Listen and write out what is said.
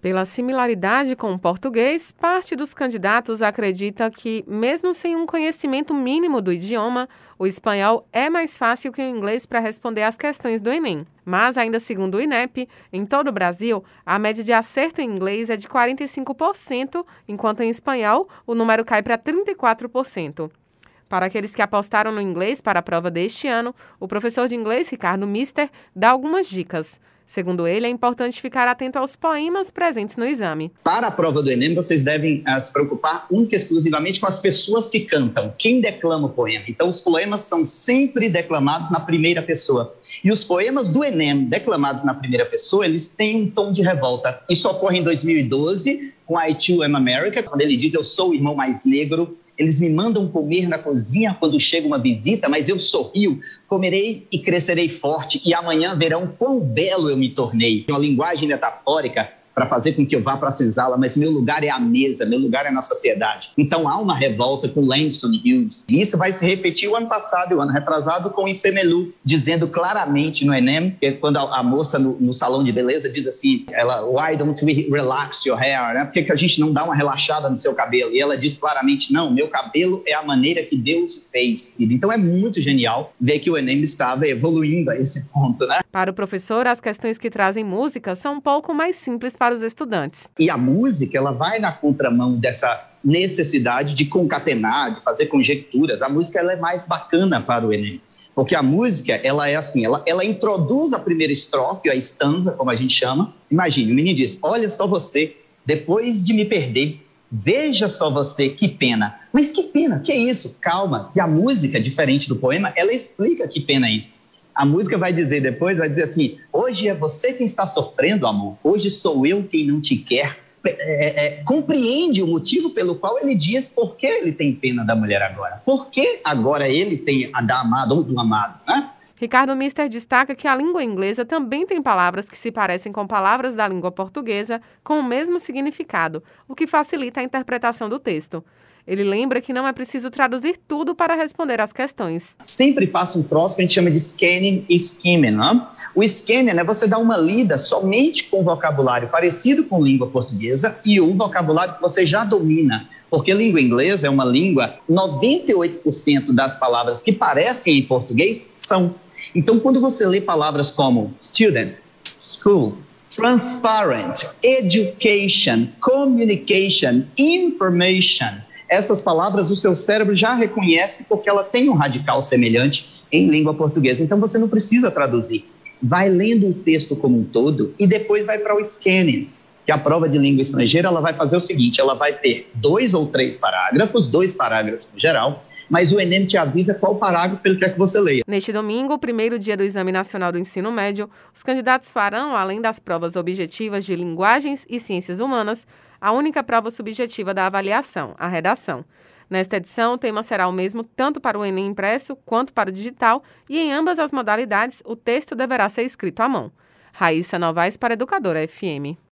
Pela similaridade com o português, parte dos candidatos acredita que, mesmo sem um conhecimento mínimo do idioma, o espanhol é mais fácil que o inglês para responder às questões do Enem. Mas, ainda segundo o INEP, em todo o Brasil, a média de acerto em inglês é de 45%, enquanto em espanhol o número cai para 34%. Para aqueles que apostaram no inglês para a prova deste ano, o professor de inglês Ricardo Mister dá algumas dicas. Segundo ele, é importante ficar atento aos poemas presentes no exame. Para a prova do Enem, vocês devem uh, se preocupar única e exclusivamente com as pessoas que cantam, quem declama o poema. Então, os poemas são sempre declamados na primeira pessoa. E os poemas do Enem, declamados na primeira pessoa, eles têm um tom de revolta. Isso ocorre em 2012, com I Too Am America, quando ele diz Eu sou o irmão mais negro eles me mandam comer na cozinha quando chega uma visita, mas eu sorrio, comerei e crescerei forte, e amanhã verão quão belo eu me tornei. Uma linguagem metafórica para fazer com que eu vá para a senzala, mas meu lugar é a mesa, meu lugar é na sociedade. Então há uma revolta com Langston Hughes. E isso vai se repetir o ano passado o ano retrasado com o Ifemelu, dizendo claramente no Enem, que quando a, a moça no, no, salão de beleza diz assim, ela, why don't we relax your hair? Né? Por que, que a gente não dá uma relaxada no seu cabelo? E ela diz claramente, não, meu cabelo é a maneira que Deus fez. Então é muito genial ver que o Enem estava evoluindo a esse ponto, né? Para o professor, as questões que trazem música são um pouco mais simples para para os estudantes. E a música, ela vai na contramão dessa necessidade de concatenar, de fazer conjecturas. A música ela é mais bacana para o Enem. Porque a música, ela é assim, ela, ela introduz a primeira estrofe, a estanza, como a gente chama. Imagine, o menino diz, olha só você, depois de me perder, veja só você, que pena. Mas que pena, que é isso? Calma, que a música, diferente do poema, ela explica que pena é isso. A música vai dizer depois, vai dizer assim: hoje é você quem está sofrendo, amor. Hoje sou eu quem não te quer. É, é, é, compreende o motivo pelo qual ele diz por que ele tem pena da mulher agora. Por que agora ele tem a da amada ou do amado, né? Ricardo Mister destaca que a língua inglesa também tem palavras que se parecem com palavras da língua portuguesa com o mesmo significado, o que facilita a interpretação do texto. Ele lembra que não é preciso traduzir tudo para responder às questões. Sempre faça um troço que a gente chama de scanning e skimming. Né? O scanning é você dar uma lida somente com vocabulário parecido com língua portuguesa e um vocabulário que você já domina. Porque língua inglesa é uma língua, 98% das palavras que parecem em português são então, quando você lê palavras como student, school, transparent, education, communication, information, essas palavras o seu cérebro já reconhece porque ela tem um radical semelhante em língua portuguesa. Então, você não precisa traduzir. Vai lendo o texto como um todo e depois vai para o scanning que a prova de língua estrangeira ela vai fazer o seguinte: ela vai ter dois ou três parágrafos, dois parágrafos no geral, mas o Enem te avisa qual parágrafo ele quer que você leia. Neste domingo, o primeiro dia do Exame Nacional do Ensino Médio, os candidatos farão, além das provas objetivas de linguagens e ciências humanas, a única prova subjetiva da avaliação, a redação. Nesta edição, o tema será o mesmo tanto para o Enem impresso quanto para o digital, e em ambas as modalidades, o texto deverá ser escrito à mão. Raíssa Novaes para Educadora FM.